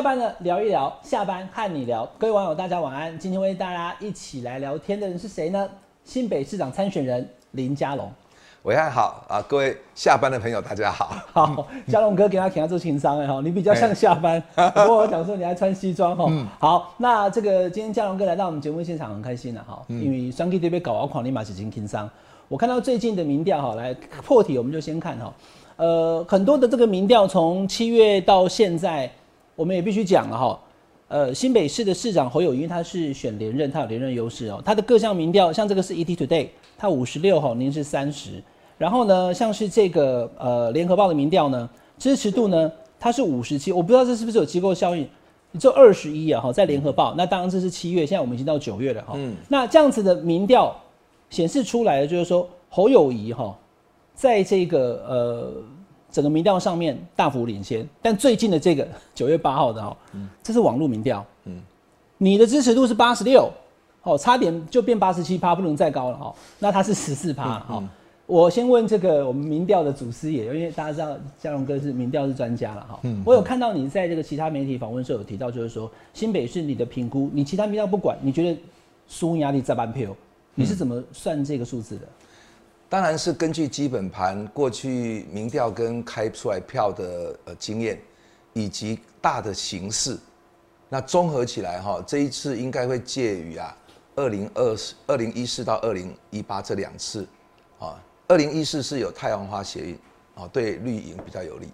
下班了聊一聊，下班和你聊。各位网友，大家晚安。今天为大家一起来聊天的人是谁呢？新北市长参选人林佳龙。伟汉好啊，各位下班的朋友大家好。好，佳龙哥给他请他做情商哎哈，你比较像下班。不过我讲说你还穿西装哈。好，那这个今天佳龙哥来到我们节目现场很开心了哈，因为双 K 这边搞完狂立马起进情商。我看到最近的民调哈，来破题我们就先看哈。呃，很多的这个民调从七月到现在，我们也必须讲了哈。呃，新北市的市长侯友谊他是选连任，他有连任优势哦。他的各项民调，像这个是 ET Today，他五十六哈，您是三十。然后呢，像是这个呃联合报的民调呢，支持度呢，它是五十七。我不知道这是不是有机构效应，就二十一啊哈，在联合报。那当然这是七月，现在我们已经到九月了哈。嗯。那这样子的民调显示出来的就是说侯友谊哈。在这个呃整个民调上面大幅领先，但最近的这个 九月八号的哈，这是网络民调，嗯，你的支持度是八十六，哦，差点就变八十七趴，不能再高了哈，那他是十四趴哈。我先问这个我们民调的祖师爷，因为大家知道嘉荣哥是民调是专家了哈，我有看到你在这个其他媒体访问时候有提到，就是说新北市你的评估，你其他民调不管，你觉得输压力在半票，你是怎么算这个数字的？当然是根据基本盘过去民调跟开出来票的呃经验，以及大的形势，那综合起来哈，这一次应该会介于啊二零二四、二零一四到二零一八这两次，啊，二零一四是有太阳花协议，啊，对绿营比较有利；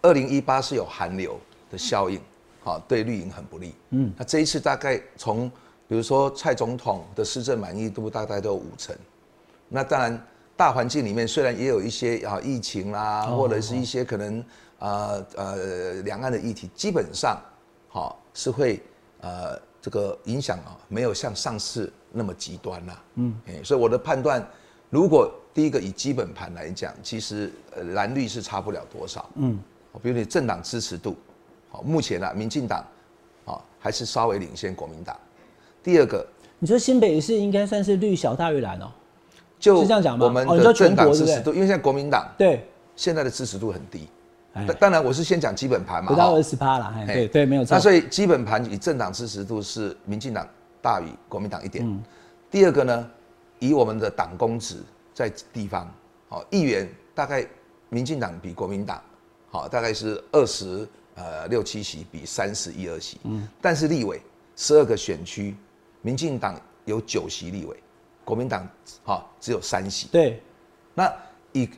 二零一八是有寒流的效应，啊，对绿营很不利。嗯，那这一次大概从比如说蔡总统的施政满意度大概都有五成，那当然。大环境里面虽然也有一些啊疫情啦，或者是一些可能啊呃两岸的议题，基本上好是会呃这个影响啊，没有像上次那么极端啦。嗯，所以我的判断，如果第一个以基本盘来讲，其实呃蓝绿是差不了多少。嗯，比如你政党支持度，好目前呢，民进党啊还是稍微领先国民党。第二个，你说新北市应该算是绿小大于蓝哦。就是这样讲吗？我们的政党支持度，因为现在国民党对现在的支持度很低。当然，我是先讲基本盘嘛，不到二十趴了。对对，没有错。那所以基本盘以政党支持度是民进党大于国民党一点。第二个呢，以我们的党公职在地方，哦议员大概民进党比国民党好，大概是二十呃六七席比三十一二席。嗯。但是立委十二个选区，民进党有九席立委。国民党哈只有三席，对，那以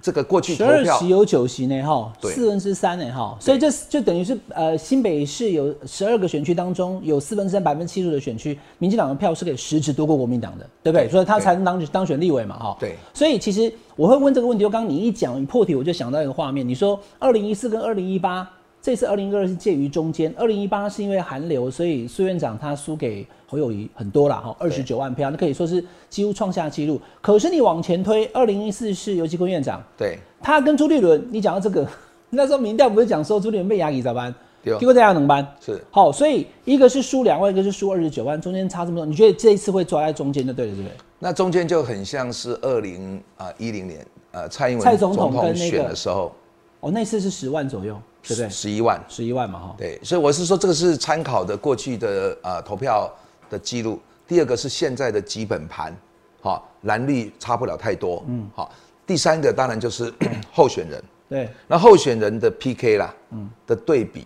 这个过去十二席有九席呢哈，四分之三呢哈，所以这就等于是呃新北市有十二个选区当中有四分之三百分之七十的选区，民进党的票是可以实质多过国民党的，对不对？所以他才能当当选立委嘛哈。对，所以其实我会问这个问题，就刚刚你一讲破题，我就想到一个画面，你说二零一四跟二零一八。这次二零一二是介于中间，二零一八是因为寒流，所以苏院长他输给侯友谊很多了哈，二十九万票，那可以说是几乎创下纪录。可是你往前推，二零一四是游击坤院长，对，他跟朱立伦，你讲到这个，那时候民调不是讲说朱立伦被压抑咋办？结果大家能搬？是好，所以一个是输两万，一个是输二十九万，中间差这么多，你觉得这一次会抓在中间就对了，对不对？那中间就很像是二零啊一零年呃蔡英文蔡总统选的时候，哦，那次是十万左右。对不对？十一万，十一万嘛，哈。对，所以我是说，这个是参考的过去的呃投票的记录。第二个是现在的基本盘，好，蓝绿差不了太多，嗯，好。第三个当然就是 候选人，对，那候选人的 PK 啦，嗯，的对比，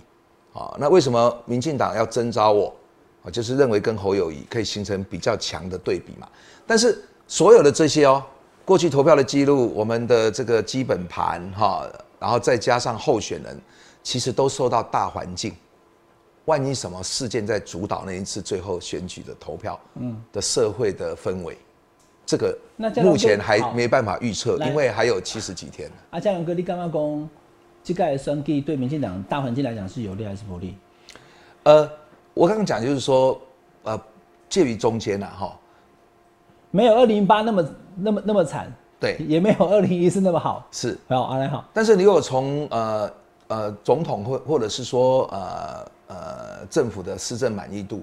好，那为什么民进党要征召我？啊，就是认为跟侯友谊可以形成比较强的对比嘛。但是所有的这些哦，过去投票的记录，我们的这个基本盘，哈，然后再加上候选人。其实都受到大环境，万一什么事件在主导那一次最后选举的投票，嗯，的社会的氛围，这个目前还没办法预测，因为还有七十几天。阿嘉勇哥，你刚刚讲这个选举对民进党大环境来讲是有利还是不利？呃，我刚刚讲就是说，呃，介于中间了哈，没有二零零八那么那么那么惨，对，也没有二零一四那么好，是，好，阿来好。但是你如果从呃。呃，总统或或者是说呃呃政府的施政满意度，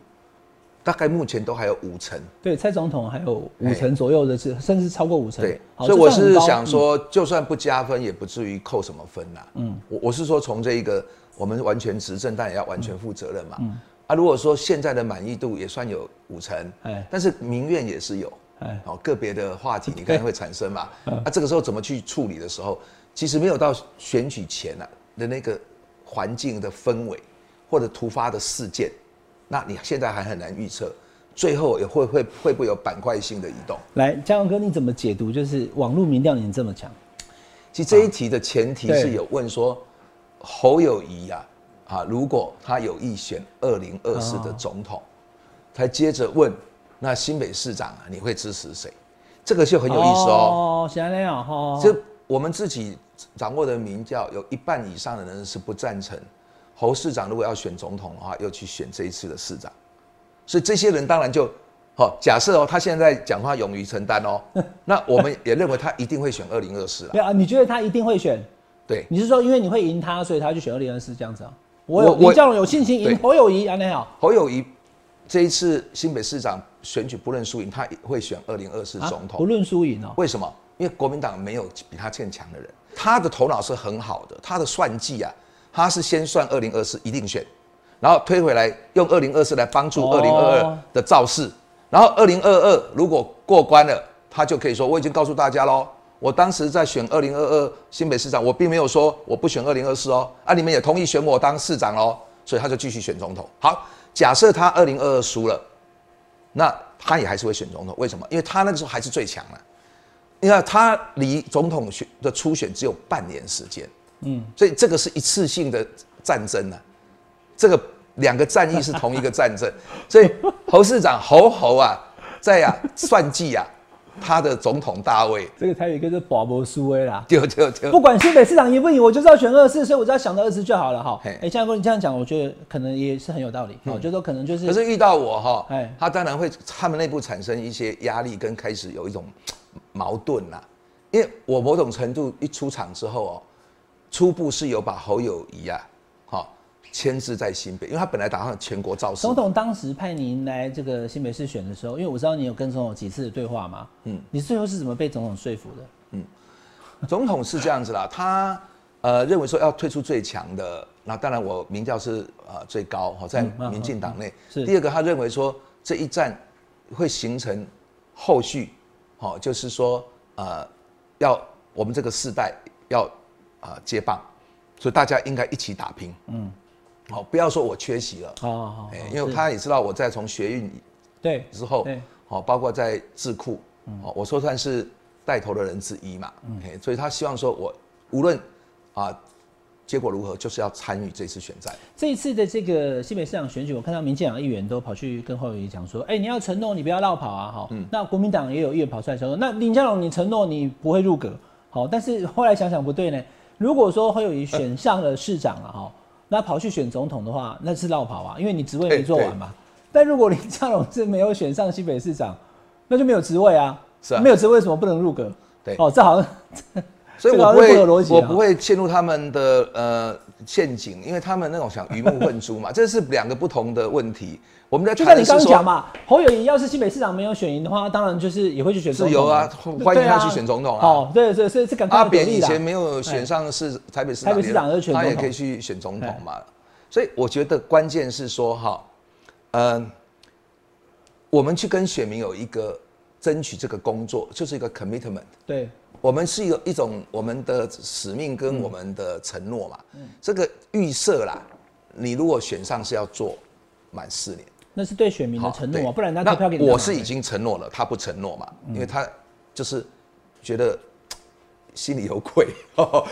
大概目前都还有五成。对，蔡总统还有五成左右的，是甚至超过五成。对，所以我是想说，就算不加分，也不至于扣什么分呐。嗯，我我是说从这一个我们完全执政，但也要完全负责任嘛。嗯啊，如果说现在的满意度也算有五成，哎，但是民怨也是有，哎，哦，个别的话题你看会产生嘛？啊，这个时候怎么去处理的时候，其实没有到选举前啊的那个环境的氛围或者突发的事件，那你现在还很难预测。最后也会会会不会有板块性的移动？来，嘉荣哥，你怎么解读？就是网络民调你这么强，其实这一题的前提是有问说侯友谊啊啊，如果他有意选二零二四的总统，才接着问那新北市长啊，你会支持谁？这个就很有意思哦。哦，像那样哈。就我们自己掌握的民调，有一半以上的人是不赞成侯市长如果要选总统的话，又去选这一次的市长。所以这些人当然就，好假设哦，他现在讲话勇于承担哦，那我们也认为他一定会选二零二四了。对啊，你觉得他一定会选？对，你是说因为你会赢他，所以他就选二零二四这样子啊？我有李教有信心赢侯友谊啊？你好，侯友谊这一次新北市长选举不论输赢，他会选二零二四总统。不论输赢哦？为什么？因为国民党没有比他更强的人，他的头脑是很好的，他的算计啊，他是先算二零二四一定选。然后推回来，用二零二四来帮助二零二二的造势，然后二零二二如果过关了，他就可以说我已经告诉大家喽，我当时在选二零二二新北市长，我并没有说我不选二零二四哦，啊，你们也同意选我当市长喽，所以他就继续选总统。好，假设他二零二二输了，那他也还是会选总统，为什么？因为他那个时候还是最强的，你看他离总统选的初选只有半年时间，嗯，所以这个是一次性的战争呢，这个。两个战役是同一个战争，所以侯市长侯侯啊，在啊算计啊，他的总统大位。这个台语就是保博苏威啦。对对对。不管新北市长赢不赢，我就是要选二四，所以我只要想到二四就好了哈。哎，江哥，你这样讲，我觉得可能也是很有道理。我觉得可能就是。可是遇到我哈，哎，他当然会他们内部产生一些压力，跟开始有一种矛盾啦。因为我某种程度一出场之后哦，初步是有把侯友谊啊。牵制在新北，因为他本来打算全国造势。总统当时派您来这个新北市选的时候，因为我知道你有跟总统几次的对话嘛，嗯，你最后是怎么被总统说服的？嗯，总统是这样子啦，他呃认为说要推出最强的，那当然我民调是呃最高哈，在民进党内。是。第二个，他认为说这一战会形成后续，好，就是说呃要我们这个世代要啊接棒，所以大家应该一起打拼。嗯。好，不要说我缺席了，哦，哎，因为他也知道我在从学运对之后，好，包括在智库，哦，我说算是带头的人之一嘛，嗯，所以他希望说我无论啊结果如何，就是要参与这次选战。这一次的这个西北市长选举，我看到民进党议员都跑去跟侯友谊讲说，哎，你要承诺你不要绕跑啊，好，那国民党也有议员跑出来说，那林佳龙你承诺你不会入阁，好，但是 后来想想不对呢，如果说侯友谊选上了市长了，哈。那跑去选总统的话，那是绕跑啊，因为你职位没做完嘛。但如果林佳龙是没有选上西北市长，那就没有职位啊。是啊，没有职位，为什么不能入阁？对，哦，这好像，所以我不会，我不会陷入他们的呃陷阱，因为他们那种想鱼目混珠嘛，这是两个不同的问题。我们在就像你刚讲嘛，侯友谊要是新北市长没有选赢的话，当然就是也会去选自由啊，欢迎他去选总统啊。哦，对对，阿扁以前没有选上是台北市台北市长，他也可以去选总统嘛。所以我觉得关键是说哈，嗯，我们去跟选民有一个争取这个工作，就是一个 commitment。对，我们是有一种我们的使命跟我们的承诺嘛。嗯，这个预设啦，你如果选上是要做满四年。那是对选民的承诺，不然他投票给你。我是已经承诺了，他不承诺嘛，因为他就是觉得心里有愧，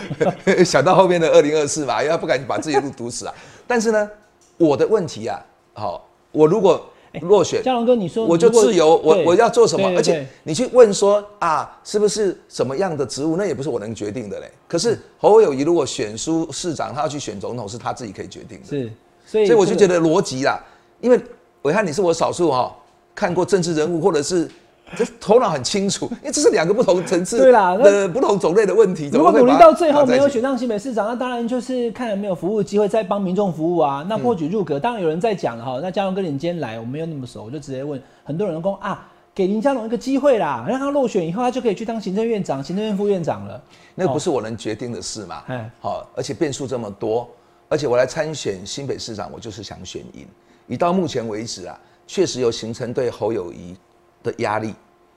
想到后面的二零二四嘛，因为他不敢把自己的路堵死啊。但是呢，我的问题啊，好，我如果落选，嘉龙哥，你说我就自由，我我要做什么？而且你去问说啊，是不是什么样的职务？那也不是我能决定的嘞。可是侯友谊如果选书市长，他要去选总统，是他自己可以决定的。是，所以我就觉得逻辑啦，因为。伟汉，你是我少数哈看过政治人物，或者是这头脑很清楚，因为这是两个不同层次对啦的不同种类的问题。如果努力到最后没有选上新北市长，那当然就是看有没有服务机会，再帮民众服务啊。那或许入阁，当然有人在讲了哈。那嘉荣哥，你今天来，我没有那么熟，我就直接问很多人说啊，给林佳龙一个机会啦，让他落选以后，他就可以去当行政院长、行政院副院长了。那不是我能决定的事嘛？哎，好，而且变数这么多。而且我来参选新北市长，我就是想选赢。以到目前为止啊，确实有形成对侯友谊的压力，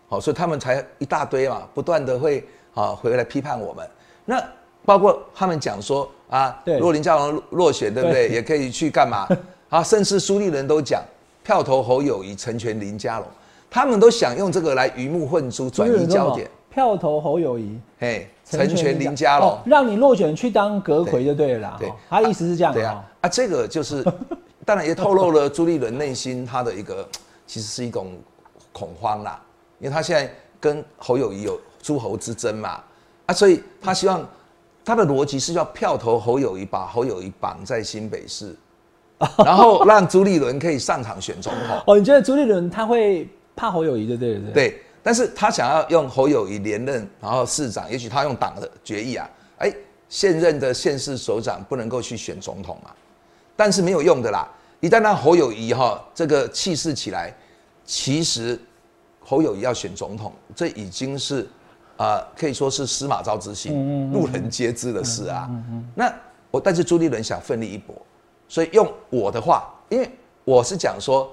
好，所以他们才一大堆嘛，不断的会啊回来批判我们。那包括他们讲说啊，如果林佳龙落选，对不对？也可以去干嘛？啊，甚至苏立人都讲票投侯友谊，成全林佳龙，他们都想用这个来鱼目混珠，转移焦点。票投侯友谊，嘿，成全林家龙，让你落选去当阁魁就对了啦。对，他意思是这样。对啊，啊，这个就是。当然也透露了朱立伦内心他的一个，其实是一种恐慌啦，因为他现在跟侯友谊有诸侯之争嘛，啊，所以他希望他的逻辑是要票投侯友谊，把侯友谊绑在新北市，然后让朱立伦可以上场选总统。哦，你觉得朱立伦他会怕侯友谊的，对不对？对，但是他想要用侯友谊连任，然后市长，也许他用党的决议啊，哎，现任的县市首长不能够去选总统嘛。但是没有用的啦！一旦让侯友谊哈这个气势起来，其实侯友谊要选总统，这已经是啊可以说是司马昭之心，路人皆知的事啊。那我但是朱立伦想奋力一搏，所以用我的话，因为我是讲说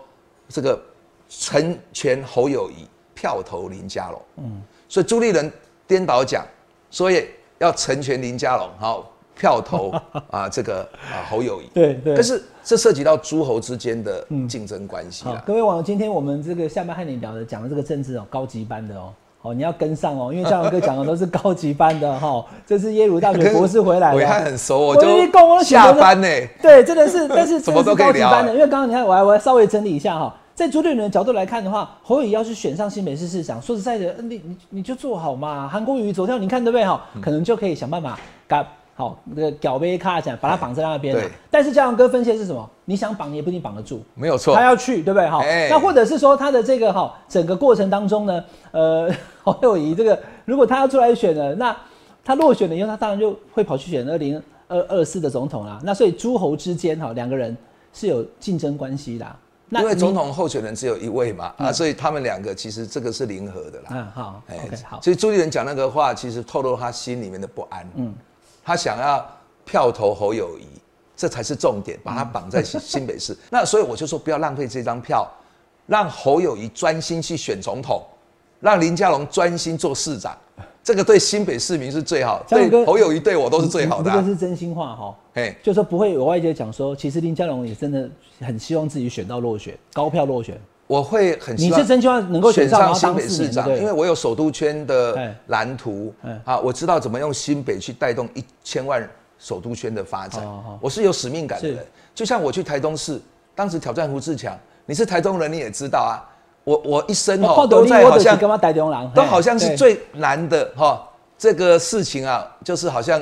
这个成全侯友谊，票投林佳龙。嗯，所以朱立伦颠倒讲，所以要成全林佳龙，好。票投啊，这个啊侯友谊，对对，但是这涉及到诸侯之间的竞争关系啊。各位网友，今天我们这个下班和你聊的讲的这个政治哦，高级班的哦，哦你要跟上哦，因为嘉龙哥讲的都是高级班的哈。这是耶鲁大学博士回来，我还很熟，我就下班呢。对，真的是，但是 什么都高级班的，因为刚刚你看，我还我还稍微整理一下哈，在朱立伦的角度来看的话，侯友谊要是选上新北市市长，说实在的，你你你就做好嘛，韩国瑜昨天，你看对不对哈？可能就可以想办法赶。好，那个脚杯卡讲，把它绑在那边。对。但是嘉阳哥分析是什么？你想绑，你也不一定绑得住。没有错。他要去，对不对？哈。那或者是说，他的这个哈，整个过程当中呢，呃，侯友谊这个，如果他要出来选了，那他落选了以后，他当然就会跑去选二零二二四的总统啦。那所以诸侯之间哈，两个人是有竞争关系的。因为总统候选人只有一位嘛，啊，所以他们两个其实这个是零和的啦。嗯，好。哎，好。所以朱立伦讲那个话，其实透露他心里面的不安。嗯。他想要票投侯友谊，这才是重点，把他绑在新北市。那所以我就说，不要浪费这张票，让侯友谊专心去选总统，让林佳龙专心做市长，这个对新北市民是最好，对侯友谊对我都是最好的。这个是真心话哈，哎，就说不会有外界讲说，其实林佳龙也真的很希望自己选到落选，高票落选。我会很你是真希望能够选上新北市长，因为我有首都圈的蓝图，啊，我知道怎么用新北去带动一千万首都圈的发展。我是有使命感的人，就像我去台东市，当时挑战胡志强，你是台东人，你也知道啊，我我一生哦都在好像都好像是最难的哈，这个事情啊，就是好像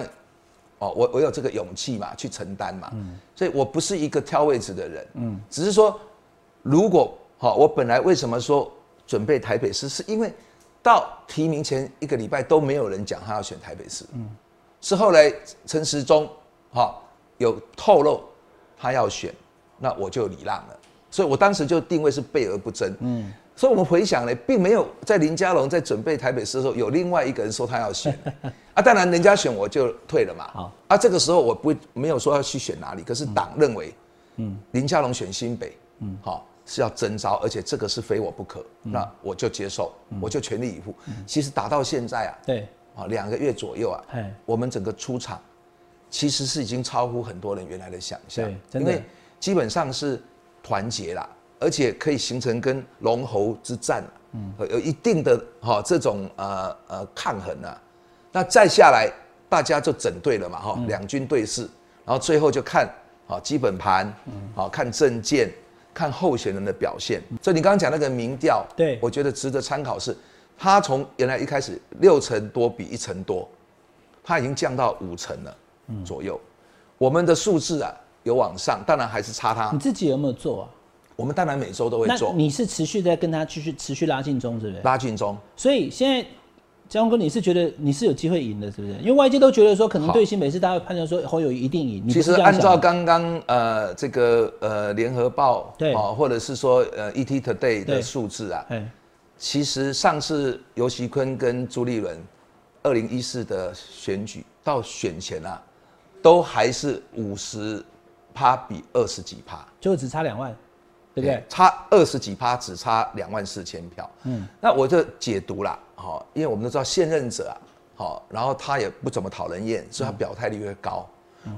哦，我我有这个勇气嘛，去承担嘛，所以我不是一个挑位置的人，嗯，只是说如果。好，我本来为什么说准备台北市，是因为到提名前一个礼拜都没有人讲他要选台北市，嗯，是后来陈时中哈有透露他要选，那我就礼让了，所以我当时就定位是备而不争，嗯，所以我们回想呢，并没有在林佳龙在准备台北市的时候，有另外一个人说他要选，啊，当然人家选我就退了嘛，好，啊，这个时候我不没有说要去选哪里，可是党认为，嗯，林佳龙选新北，嗯，好。是要征召，而且这个是非我不可，那我就接受，我就全力以赴。其实打到现在啊，对。啊，两个月左右啊，我们整个出场其实是已经超乎很多人原来的想象，因为基本上是团结啦，而且可以形成跟龙猴之战，嗯，有一定的哈这种呃呃抗衡啊。那再下来大家就整队了嘛，哈，两军对视，然后最后就看啊基本盘，好看证件。看候选人的表现，所以你刚刚讲那个民调，对我觉得值得参考。是，他从原来一开始六成多比一成多，他已经降到五成了左右。我们的数字啊有往上，当然还是差他。你自己有没有做啊？我们当然每周都会做。你是持续在跟他继续持续拉近中，是不是？拉近中。所以现在。江哥，你是觉得你是有机会赢的，是不是？因为外界都觉得说，可能对新北市大家判断说侯友一定赢。其实按照刚刚呃这个呃联合报对。啊，或者是说呃 ET Today 的数字啊，其实上次尤熙坤跟朱立伦二零一四的选举到选前啊，都还是五十趴比二十几趴，就只差两万，对不对？差二十几趴，只差两万四千票。嗯，那我就解读啦，好，因为我们都知道现任者啊，好，然后他也不怎么讨人厌，所以他表态率越高。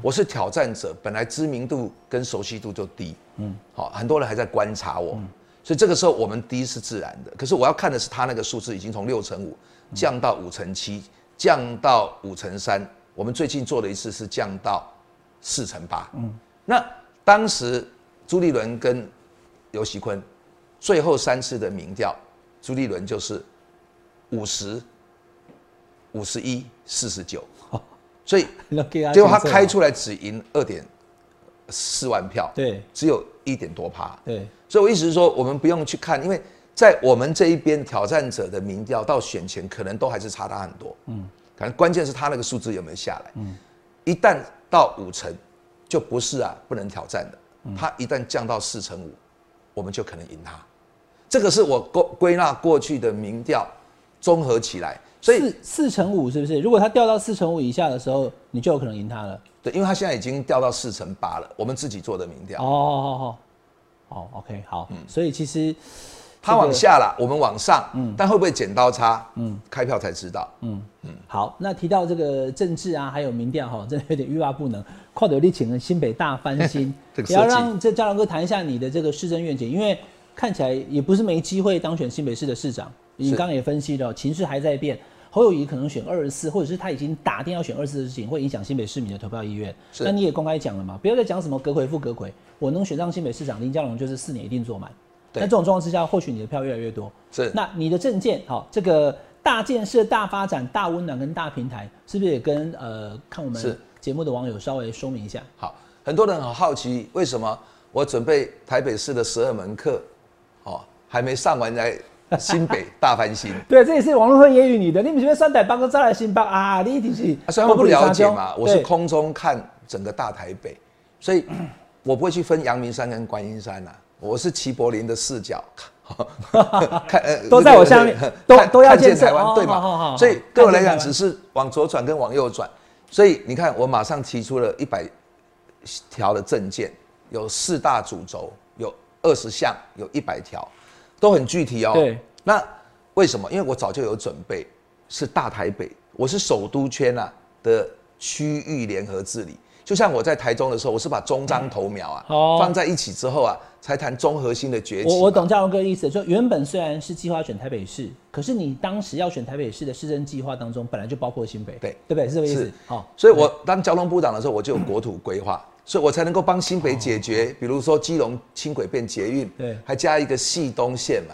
我是挑战者，本来知名度跟熟悉度就低，嗯，好，很多人还在观察我，所以这个时候我们低是自然的。可是我要看的是他那个数字已经从六成五降到五成七，降到五成三。我们最近做的一次是降到四成八，嗯，那当时朱立伦跟尤喜坤最后三次的民调，朱立伦就是五十、五十一、四十九。所以结果他开出来只赢二点四万票，对，只有一点多趴，对。所以我意思是说，我们不用去看，因为在我们这一边挑战者的民调到选前，可能都还是差他很多，嗯。可能关键是他那个数字有没有下来，嗯。一旦到五成，就不是啊，不能挑战的。他一旦降到四成五，我们就可能赢他。这个是我归归纳过去的民调综合起来。所以四四成五是不是？如果他掉到四乘五以下的时候，你就有可能赢他了。对，因为他现在已经掉到四乘八了。我们自己做的民调。哦哦哦哦，OK，好。嗯，所以其实他往下了，我们往上。嗯，但会不会剪刀差？嗯，开票才知道。嗯嗯。好，那提到这个政治啊，还有民调哈，真的有点欲罢不能。快德力请了新北大翻新，也要让这嘉良哥谈一下你的这个市政愿景，因为看起来也不是没机会当选新北市的市长。你刚刚也分析了，情势还在变。侯友谊可能选二十四，或者是他已经打定要选二十四的事情，会影响新北市民的投票意愿。那你也公开讲了嘛？不要再讲什么隔回复隔回，我能选上新北市长，林佳龙就是四年一定做满。那这种状况之下，或许你的票越来越多。是。那你的证件，好，这个大建设、大发展、大温暖跟大平台，是不是也跟呃看我们节目的网友稍微说明一下？好，很多人很好奇，为什么我准备台北市的十二门课，哦，还没上完来。新北大翻新，对，这也是网络会揶揄你的。你们觉得三台八个再来新北啊？你一定是，虽然我不了解嘛，我是空中看整个大台北，所以我不会去分阳明山跟观音山呐。我是齐柏林的视角，看都在我下面，都都要建台湾，对嘛？所以对我来讲，只是往左转跟往右转。所以你看，我马上提出了一百条的证件，有四大主轴，有二十项，有一百条。都很具体哦。对，那为什么？因为我早就有准备，是大台北，我是首都圈啊的区域联合治理。就像我在台中的时候，我是把中章头苗啊放在一起之后啊，才谈综合性的崛起。我我懂嘉荣哥的意思，就原本虽然是计划选台北市，可是你当时要选台北市的市政计划当中，本来就包括新北，对。对不对？是这个意思。好，所以我当交通部长的时候，我就有国土规划。所以我才能够帮新北解决，比如说基隆轻轨变捷运，对，还加一个系东线嘛，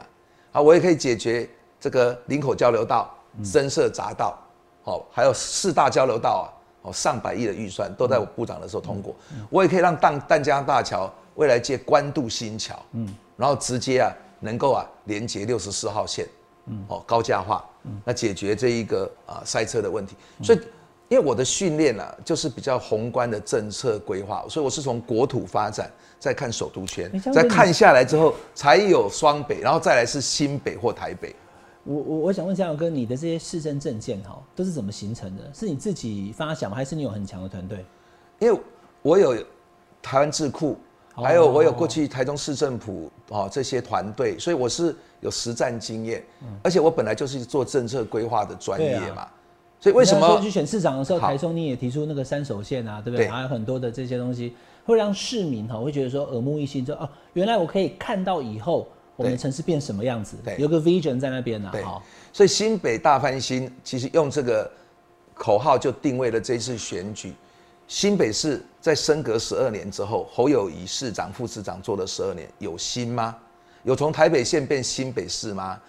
啊，我也可以解决这个林口交流道增设匝道，好，还有四大交流道啊，哦，上百亿的预算都在我部长的时候通过，我也可以让淡淡江大桥未来接官渡新桥，嗯，然后直接啊能够啊连接六十四号线，嗯，哦高架化，嗯，那解决这一个啊塞车的问题，所以。因为我的训练啊，就是比较宏观的政策规划，所以我是从国土发展，再看首都圈，再看下来之后，才有双北，然后再来是新北或台北。我我我想问嘉荣哥，你的这些市政政见哈，都是怎么形成的？是你自己发想吗？还是你有很强的团队？因为我有台湾智库，还有我有过去台中市政府哦这些团队，所以我是有实战经验，而且我本来就是做政策规划的专业嘛。所以为什么去选市长的时候，台中你也提出那个三手线啊，对不对？还有很多的这些东西，会让市民哈会觉得说耳目一新，就哦，原来我可以看到以后我们的城市变什么样子，有个 vision 在那边呢。好，所以新北大翻新，其实用这个口号就定位了这次选举。新北市在升格十二年之后，侯友谊市长、副市长做了十二年，有新吗？有从台北县变新北市吗？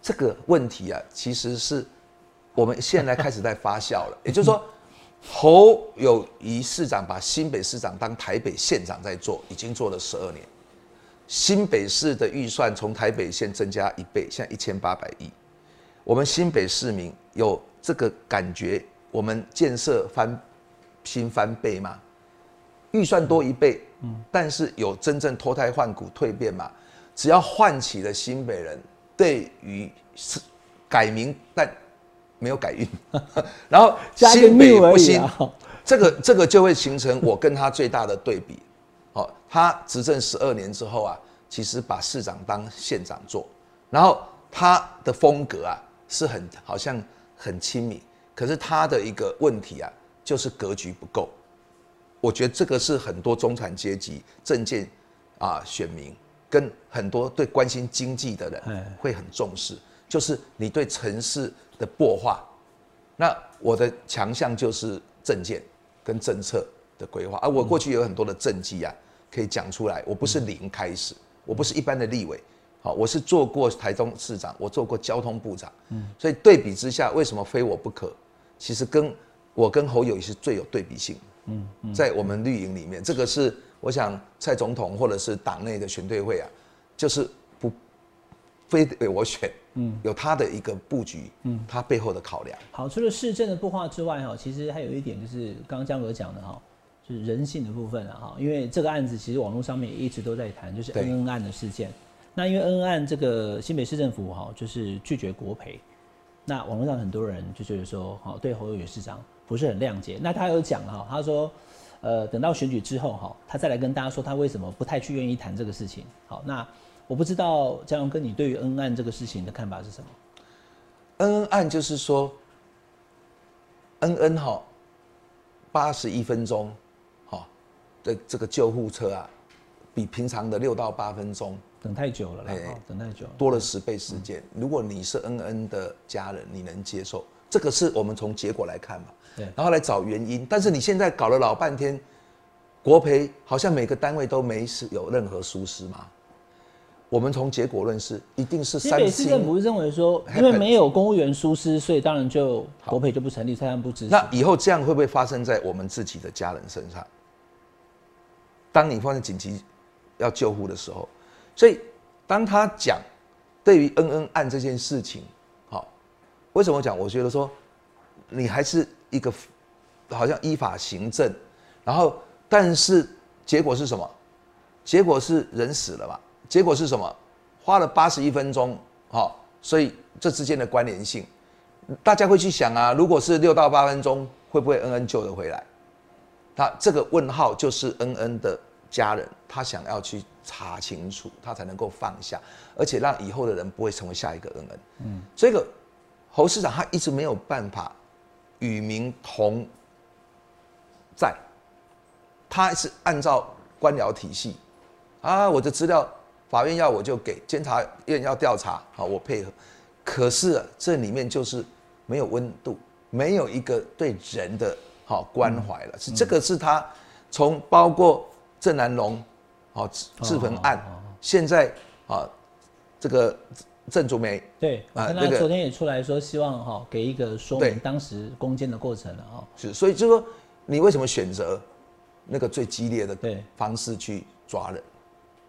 这个问题啊，其实是。我们现在开始在发酵了，也就是说，侯友谊市长把新北市长当台北县长在做，已经做了十二年。新北市的预算从台北县增加一倍，现在一千八百亿。我们新北市民有这个感觉，我们建设翻新翻倍吗？预算多一倍，嗯，但是有真正脱胎换骨蜕变吗？只要唤起了新北人对于是改名，但没有改运，然后新北不新，这个这个就会形成我跟他最大的对比。哦，他执政十二年之后啊，其实把市长当县长做，然后他的风格啊是很好像很亲民，可是他的一个问题啊，就是格局不够。我觉得这个是很多中产阶级政见啊选民跟很多对关心经济的人会很重视，就是你对城市的破化。那我的强项就是政见跟政策的规划，而我过去有很多的政绩啊。可以讲出来，我不是零开始，我不是一般的立委，好，我是做过台中市长，我做过交通部长，嗯，所以对比之下，为什么非我不可？其实跟我跟侯友谊是最有对比性，嗯，在我们绿营里面，这个是我想蔡总统或者是党内的选对会啊，就是不非得我选，嗯，有他的一个布局，嗯，他背后的考量。好，除了市政的布化之外，哈，其实还有一点就是刚刚江哥讲的哈。是人性的部分啊，哈，因为这个案子其实网络上面也一直都在谈，就是恩恩案的事件。那因为恩恩案这个新北市政府哈，就是拒绝国赔，那网络上很多人就觉得说，哈，对侯友宜市长不是很谅解。那他有讲哈，他说，呃，等到选举之后哈，他再来跟大家说他为什么不太去愿意谈这个事情。好，那我不知道江荣哥，你对于恩案这个事情的看法是什么？恩恩案就是说，恩恩哈，八十一分钟。的这个救护车啊，比平常的六到八分钟等太久了，哎，等太久，多了十倍时间。如果你是恩恩的家人，你能接受？这个是我们从结果来看嘛，对，然后来找原因。但是你现在搞了老半天，国培好像每个单位都没是有任何疏失嘛？我们从结果论是，一定是三北市政府认为说，因为没有公务员疏失，所以当然就国培就不成立，财产不支持。那以后这样会不会发生在我们自己的家人身上？当你发生紧急要救护的时候，所以当他讲对于恩恩案这件事情，好，为什么讲？我觉得说你还是一个好像依法行政，然后但是结果是什么？结果是人死了嘛？结果是什么？花了八十一分钟，好，所以这之间的关联性，大家会去想啊，如果是六到八分钟，会不会恩恩救得回来？那这个问号就是恩恩的。家人他想要去查清楚，他才能够放下，而且让以后的人不会成为下一个恩恩。嗯，这个侯市长他一直没有办法与民同在，他是按照官僚体系啊，我的资料法院要我就给，监察院要调查好我配合，可是这里面就是没有温度，没有一个对人的好关怀了，是这个是他从包括。郑南龙，哦，自焚案，现在啊，这个郑竹梅，对，啊，那个昨天也出来说，希望哈给一个说明当时攻坚的过程了哈。是，所以就说你为什么选择那个最激烈的方式去抓人？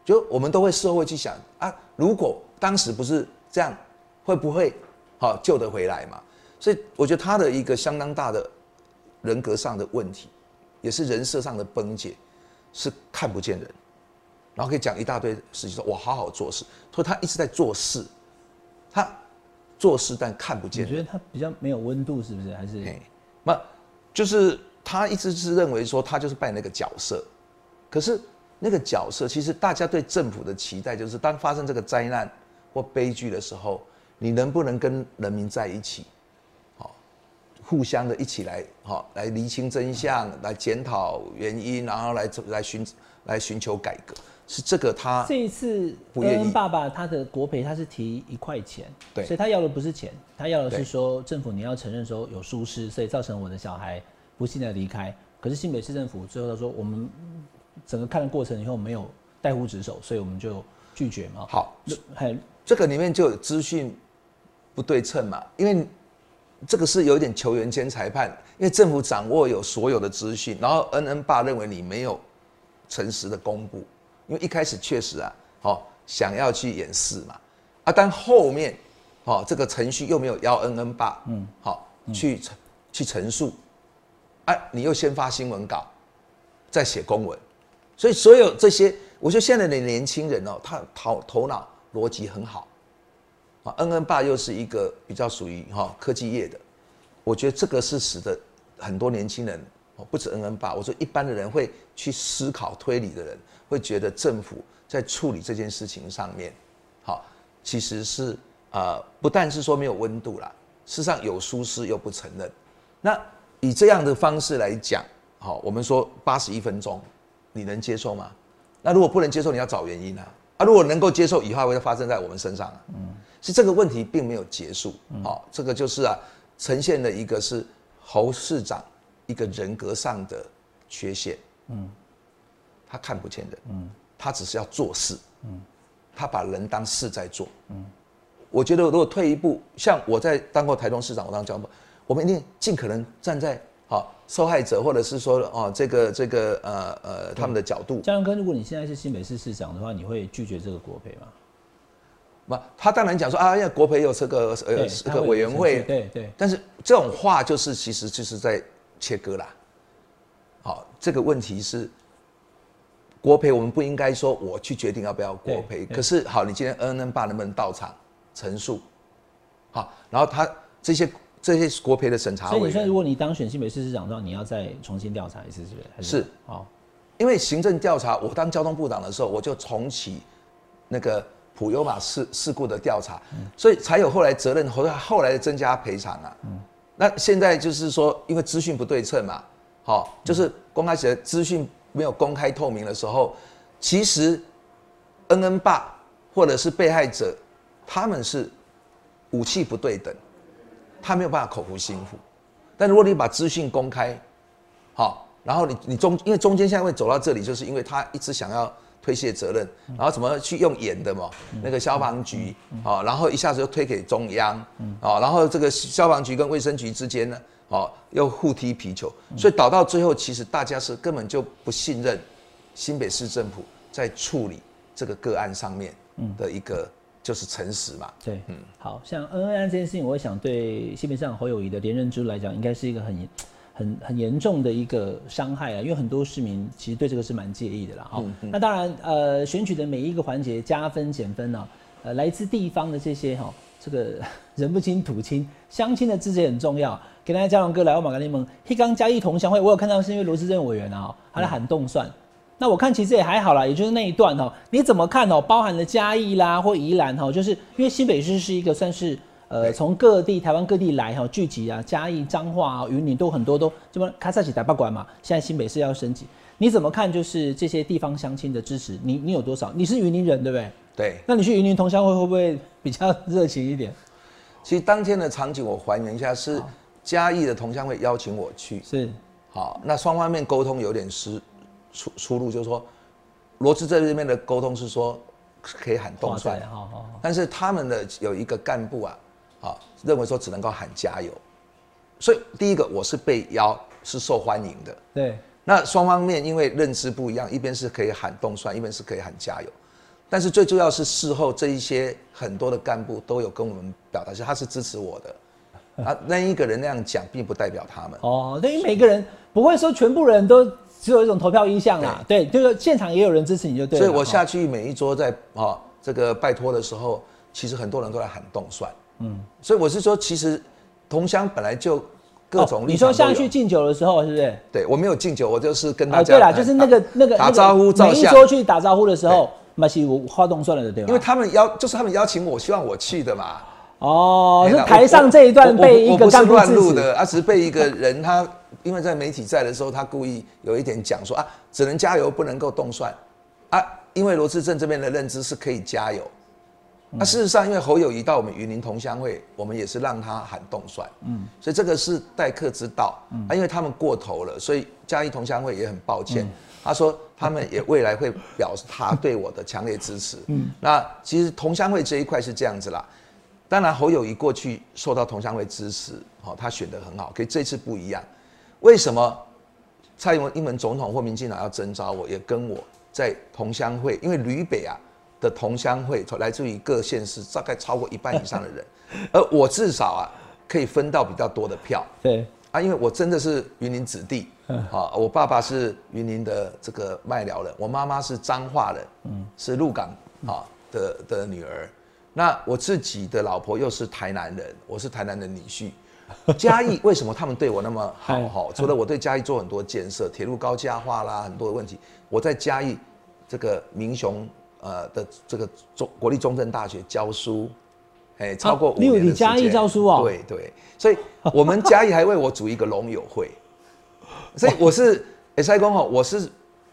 就我们都会事后会去想啊，如果当时不是这样，会不会好救得回来嘛？所以我觉得他的一个相当大的人格上的问题，也是人设上的崩解。是看不见人，然后可以讲一大堆事情，说我好好做事。所以他一直在做事，他做事但看不见。我觉得他比较没有温度，是不是？还是？那，就是他一直是认为说他就是扮演那个角色，可是那个角色其实大家对政府的期待就是，当发生这个灾难或悲剧的时候，你能不能跟人民在一起？互相的一起来，好来厘清真相，来检讨原因，然后来来寻来寻求改革，是这个他这一次跟爸爸他的国赔他是提一块钱，对，所以他要的不是钱，他要的是说政府你要承认说有疏失，所以造成我的小孩不幸的离开。可是新北市政府最后他说我们整个看的过程以后没有带护职守，所以我们就拒绝嘛。好，还这个里面就有资讯不对称嘛，因为。这个是有一点球员兼裁判，因为政府掌握有所有的资讯，然后恩恩爸认为你没有诚实的公布，因为一开始确实啊，好想要去掩饰嘛，啊，但后面，好这个程序又没有邀恩恩爸，嗯，好去去陈述，哎，你又先发新闻稿，再写公文，所以所有这些，我觉得现在的年轻人哦，他头头脑逻辑很好。啊，恩恩爸又是一个比较属于哈科技业的，我觉得这个是使得很多年轻人哦，不止恩恩爸，我说一般的人会去思考推理的人，会觉得政府在处理这件事情上面，好，其实是呃，不但是说没有温度啦，事实上有疏失又不承认。那以这样的方式来讲，好，我们说八十一分钟，你能接受吗？那如果不能接受，你要找原因啊。啊，如果能够接受，以后会发生在我们身上啊。嗯，是这个问题并没有结束。好，这个就是啊，呈现了一个是侯市长一个人格上的缺陷。嗯，他看不见人。嗯，他只是要做事。嗯，他把人当事在做。嗯，我觉得如果退一步，像我在当过台中市长，我当交通我们一定尽可能站在。好，受害者或者是说哦，这个这个呃呃，他们的角度。江阳哥，如果你现在是新北市市长的话，你会拒绝这个国赔吗？不，他当然讲说啊，因为国培有这个呃这个委员会，对对。但是这种话就是其实就是在切割啦。好，这个问题是国培，我们不应该说我去决定要不要国培。可是好，你今天 N N 爸能不能到场陈述？好，然后他这些。这些国培的审查，所以你说，如果你当选新北市市长的话，你要再重新调查一次，是不是？是，好，因为行政调查，我当交通部长的时候，我就重启那个普悠玛事事故的调查，所以才有后来责任后后来的增加赔偿啊。那现在就是说，因为资讯不对称嘛，好，就是公开的资讯没有公开透明的时候，其实恩恩爸或者是被害者，他们是武器不对等。他没有办法口服心服，但如果你把资讯公开，好，然后你你中因为中间现在会走到这里，就是因为他一直想要推卸责任，然后怎么去用演的嘛？那个消防局啊，然后一下子又推给中央啊，然后这个消防局跟卫生局之间呢，哦，又互踢皮球，所以导到最后，其实大家是根本就不信任新北市政府在处理这个个案上面的一个。就是诚实嘛，对，嗯，好像恩恩案这件事情，我想对新北市长侯友谊的连任之路来讲，应该是一个很、很、很严重的一个伤害啊，因为很多市民其实对这个是蛮介意的啦。哈，那当然，呃，选举的每一个环节加分减分呢，呃，来自地方的这些哈，这个 人不亲土亲，乡亲的支持很重要。给大家嘉龙哥来我马格利蒙，黑刚嘉义同乡会，我有看到是因为罗志镇委员啊，他在喊动算。那我看其实也还好啦，也就是那一段哦，你怎么看哦？包含了嘉义啦或宜兰哈，就是因为新北市是一个算是呃从各地台湾各地来哈聚集啊，嘉义彰化啊云林都很多都这么开萨起台八馆嘛，现在新北市要升级，你怎么看？就是这些地方乡亲的支持，你你有多少？你是云林人对不对？对。那你去云林同乡会会不会比较热情一点？其实当天的场景我还原一下，是嘉义的同乡会邀请我去，是好，那双方面沟通有点失。出出路就是说，罗志这边的沟通是说可以喊动算，但是他们的有一个干部啊，啊认为说只能够喊加油，所以第一个我是被邀是受欢迎的，对，那双方面因为认知不一样，一边是可以喊动算，一边是可以喊加油，但是最重要是事后这一些很多的干部都有跟我们表达，是他是支持我的，啊那一个人那样讲并不代表他们，哦，等于每个人不会说全部人都。只有一种投票意向啦，对，就是现场也有人支持你就对。所以我下去每一桌在啊这个拜托的时候，其实很多人都在喊动算，嗯，所以我是说，其实同乡本来就各种。你说像去敬酒的时候是不是？对我没有敬酒，我就是跟他。对啦，就是那个那个打招呼照相。每一桌去打招呼的时候，那是我花动算了的，对吧？因为他们邀，就是他们邀请我，希望我去的嘛。哦，是台上这一段被一个干部乱录的，而是被一个人他。因为在媒体在的时候，他故意有一点讲说啊，只能加油，不能够动算，啊，因为罗志正这边的认知是可以加油，那事实上，因为侯友谊到我们云林同乡会，我们也是让他喊动算，嗯，所以这个是待客之道，啊，因为他们过头了，所以嘉义同乡会也很抱歉，他说他们也未来会表示他对我的强烈支持，嗯，那其实同乡会这一块是这样子啦，当然侯友谊过去受到同乡会支持，好，他选得很好，可这次不一样。为什么蔡英文英文总统或民进党要征召我？也跟我在同乡会，因为吕北啊的同乡会来自于各县市，大概超过一半以上的人，而我至少啊可以分到比较多的票。对啊，因为我真的是云林子弟，啊，我爸爸是云林的这个麦寮人，我妈妈是彰化人，嗯，是鹿港啊的的女儿。那我自己的老婆又是台南人，我是台南的女婿。嘉义为什么他们对我那么好？哈，除了我对嘉义做很多建设，铁路高架化啦，很多的问题，我在嘉义这个民雄呃的这个中国立中正大学教书，哎，超过五年你嘉义教书哦？对对，所以我们嘉义还为我组一个龙友会，所以我是哎，塞公哈，我是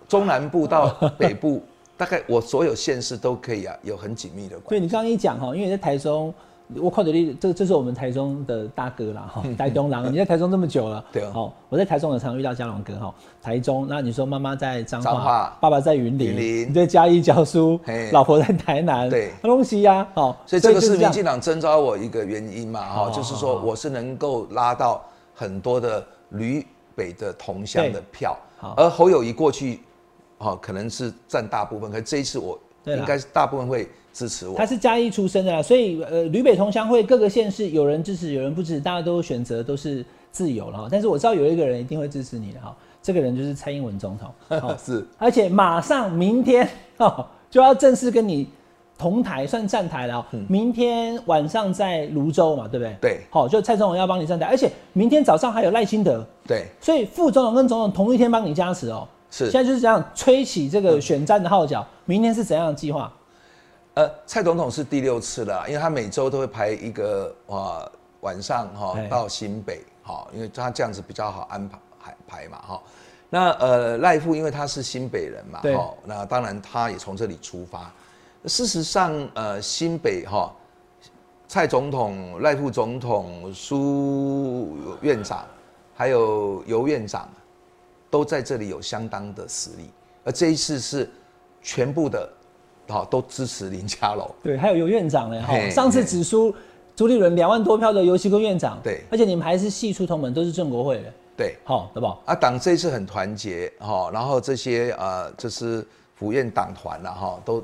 中南部到北部，大概我所有县市都可以啊，有很紧密的关系。对你刚刚一讲哈，因为在台中。我靠的力，这这是我们台中的大哥啦，哈，台中郎，你在台中这么久了，对好，我在台中也常遇到嘉龙哥，哈，台中，那你说妈妈在彰化，爸爸在云林，你在嘉义教书，老婆在台南，对，东西呀，好，所以这个是民进党征召我一个原因嘛，哈，就是说我是能够拉到很多的旅北的同乡的票，而侯友谊过去，哦，可能是占大部分，可这一次我应该是大部分会。支持我，他是嘉义出生的啦，所以呃，吕北同乡会各个县市有人支持，有人不支持，大家都选择都是自由了哈。但是我知道有一个人一定会支持你的哈，这个人就是蔡英文总统，是，而且马上明天哦就要正式跟你同台算站台了，明天晚上在泸州嘛，对不对？对，好，就蔡总统要帮你站台，而且明天早上还有赖清德，对，所以副总统跟总统同一天帮你加持哦，是，现在就是这样吹起这个选战的号角，明天是怎样的计划？呃，蔡总统是第六次了，因为他每周都会排一个啊晚上哈到新北，哈，因为他这样子比较好安排排排嘛哈。那呃赖富因为他是新北人嘛，哈，那当然他也从这里出发。事实上，呃新北哈，蔡总统、赖副总统、苏院长，还有尤院长，都在这里有相当的实力，而这一次是全部的。好，都支持林佳龙。对，还有有院长呢，哈，上次只输朱立伦两万多票的游锡坤院长。对，而且你们还是系出同门，都是正国会的。对，好，对吧？啊，党这一次很团结，哈，然后这些呃，就是府院党团了，哈，都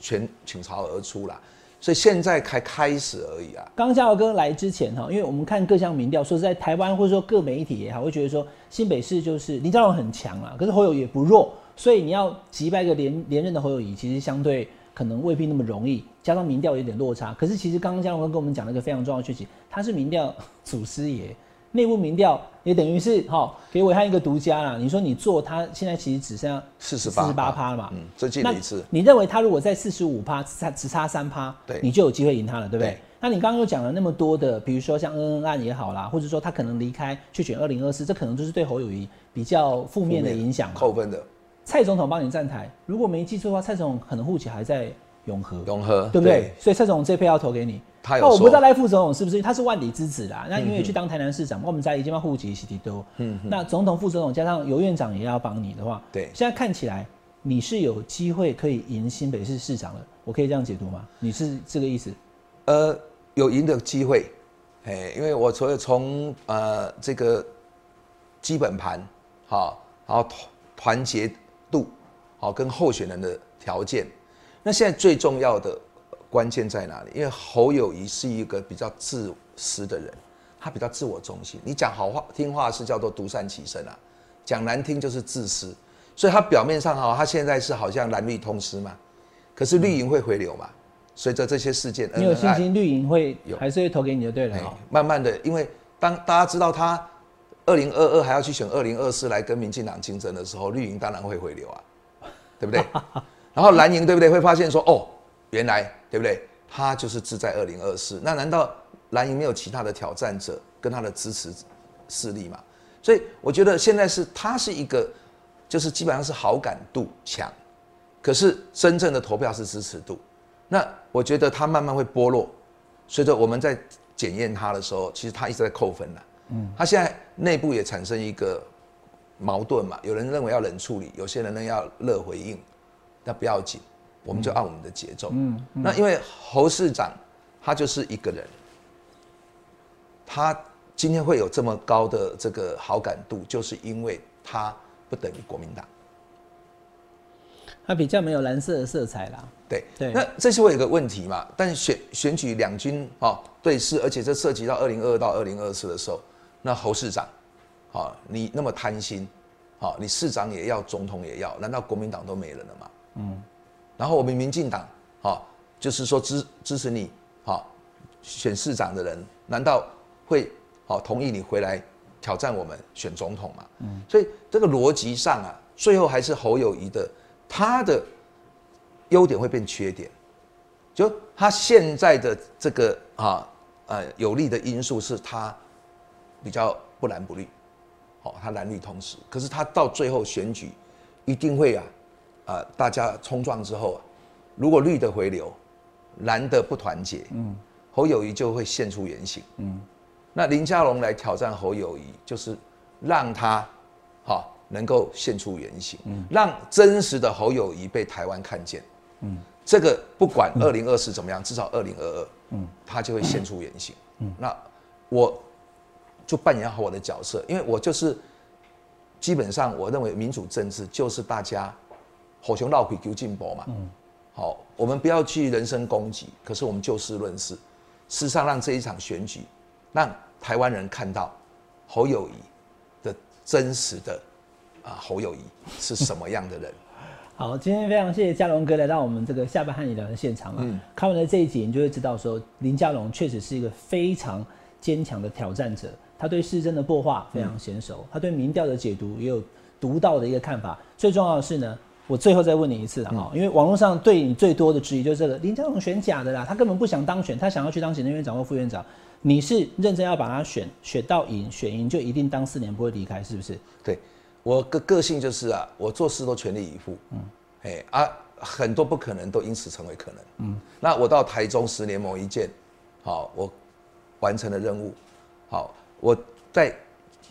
全倾巢而出了，所以现在才开始而已啊。刚嘉豪哥来之前，哈，因为我们看各项民调，说是在台湾或者说各媒体也好，会觉得说新北市就是林佳龙很强啊，可是侯友也不弱。所以你要击败一个连连任的侯友谊，其实相对可能未必那么容易，加上民调有点落差。可是其实刚刚江龙哥跟我们讲了一个非常重要的讯息，他是民调祖师爷，内部民调也等于是哈给伟汉一个独家啦。你说你做他现在其实只剩下四十八四十八趴了嘛？嗯，最近一次。你认为他如果在四十五趴只，差只差三趴，对，你就有机会赢他了，对不对？那你刚刚又讲了那么多的，比如说像恩恩案也好啦，或者说他可能离开去选二零二四，这可能就是对侯友谊比较负面的影响，扣分的。蔡总统帮你站台，如果没记错的话，蔡总统可能户籍还在永和，永和对不对？所以蔡总统这票要投给你。那我不知道赖副总统是不是，他是万里之子啦。那因为去当台南市长，我们在已经把户籍、实体都。嗯。那总统、副总统加上尤院长也要帮你的话，对。现在看起来你是有机会可以赢新北市市长了，我可以这样解读吗？你是这个意思？呃，有赢的机会，哎，因为我除了从呃这个基本盘，好，然后团团结度。好，跟候选人的条件，那现在最重要的关键在哪里？因为侯友谊是一个比较自私的人，他比较自我中心。你讲好话听话是叫做独善其身啊，讲难听就是自私。所以他表面上哈，他现在是好像蓝绿通吃嘛，可是绿营会回流嘛？随着这些事件，你有信心绿营会有还是会投给你就对了。慢慢的，因为当大家知道他二零二二还要去选二零二四来跟民进党竞争的时候，绿营当然会回流啊。对不对？然后蓝营对不对？会发现说哦，原来对不对？他就是志在二零二四。那难道蓝营没有其他的挑战者跟他的支持势力吗？所以我觉得现在是他是一个，就是基本上是好感度强，可是真正的投票是支持度。那我觉得他慢慢会剥落，随着我们在检验他的时候，其实他一直在扣分了。嗯，他现在内部也产生一个。矛盾嘛，有人认为要冷处理，有些人呢要热回应，那不要紧，我们就按我们的节奏。嗯，那因为侯市长他就是一个人，他今天会有这么高的这个好感度，就是因为他不等于国民党，他比较没有蓝色的色彩啦。对对，那这是我有个问题嘛？但选选举两军哦对视，而且这涉及到二零二二到二零二四的时候，那侯市长。好，你那么贪心，好，你市长也要，总统也要，难道国民党都没人了吗？嗯，然后我们民进党，好，就是说支支持你，好，选市长的人，难道会好同意你回来挑战我们选总统吗。嗯，所以这个逻辑上啊，最后还是侯友谊的他的优点会变缺点，就他现在的这个啊呃有利的因素是他比较不蓝不绿，好，他蓝绿同时，可是他到最后选举一定会啊啊大家冲撞之后啊，如果绿的回流。蓝的不团结，嗯，侯友谊就会现出原形，嗯，那林佳龙来挑战侯友谊，就是让他，哈，能够现出原形，嗯，让真实的侯友谊被台湾看见，嗯，这个不管二零二四怎么样，至少二零二二，嗯，他就会现出原形，嗯，那我就扮演好我的角色，因为我就是基本上我认为民主政治就是大家火熊闹鬼求进步嘛，嗯。好，我们不要去人身攻击，可是我们就事论事，事实上让这一场选举，让台湾人看到侯友谊的真实的啊侯友谊是什么样的人。好，今天非常谢谢嘉龙哥来到我们这个下半和你聊的现场啊。看完了这一集，你就会知道说林嘉龙确实是一个非常坚强的挑战者，他对市政的破化非常娴熟，他对民调的解读也有独到的一个看法。最重要的是呢。我最后再问你一次啊，因为网络上对你最多的质疑就是这个林佳龙选假的啦，他根本不想当选，他想要去当行政院长或副院长。你是认真要把他选选到赢，选赢就一定当四年不会离开，是不是？对，我个个性就是啊，我做事都全力以赴，嗯，哎啊，很多不可能都因此成为可能，嗯，那我到台中十年某一件，好，我完成了任务，好，我在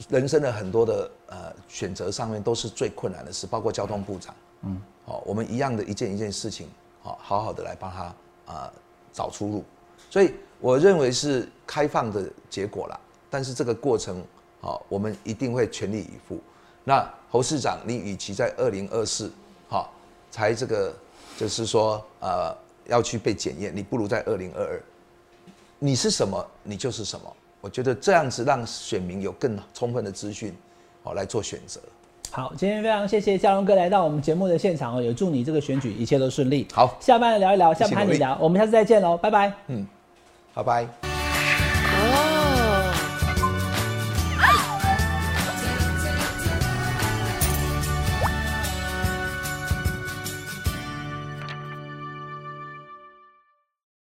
人生的很多的呃选择上面都是最困难的事，包括交通部长。嗯，好，我们一样的一件一件事情，好，好好的来帮他啊找出路，所以我认为是开放的结果啦。但是这个过程，好，我们一定会全力以赴。那侯市长，你与其在二零二四，好，才这个就是说呃要去被检验，你不如在二零二二，你是什么，你就是什么。我觉得这样子让选民有更充分的资讯，好来做选择。好，今天非常谢谢嘉荣哥来到我们节目的现场哦，也祝你这个选举一切都顺利。好，下班聊一聊，下班你聊，我们下次再见喽，拜拜。嗯，拜拜。